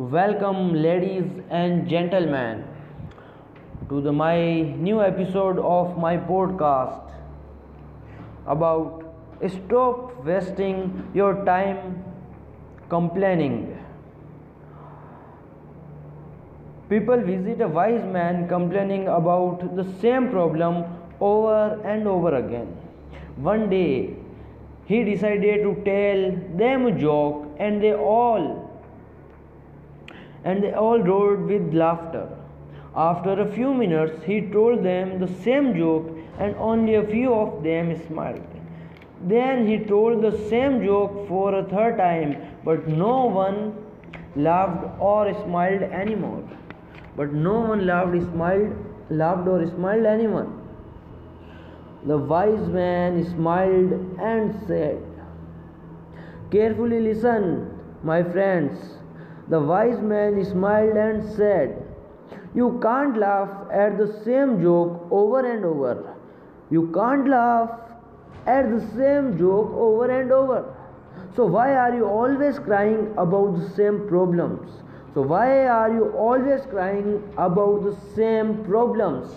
Welcome, ladies and gentlemen, to the, my new episode of my podcast about stop wasting your time complaining. People visit a wise man complaining about the same problem over and over again. One day, he decided to tell them a joke, and they all and they all roared with laughter. After a few minutes, he told them the same joke, and only a few of them smiled. Then he told the same joke for a third time, but no one laughed or smiled anymore. But no one laughed, smiled, laughed or smiled anyone. The wise man smiled and said, Carefully listen, my friends. The wise man smiled and said, You can't laugh at the same joke over and over. You can't laugh at the same joke over and over. So, why are you always crying about the same problems? So, why are you always crying about the same problems?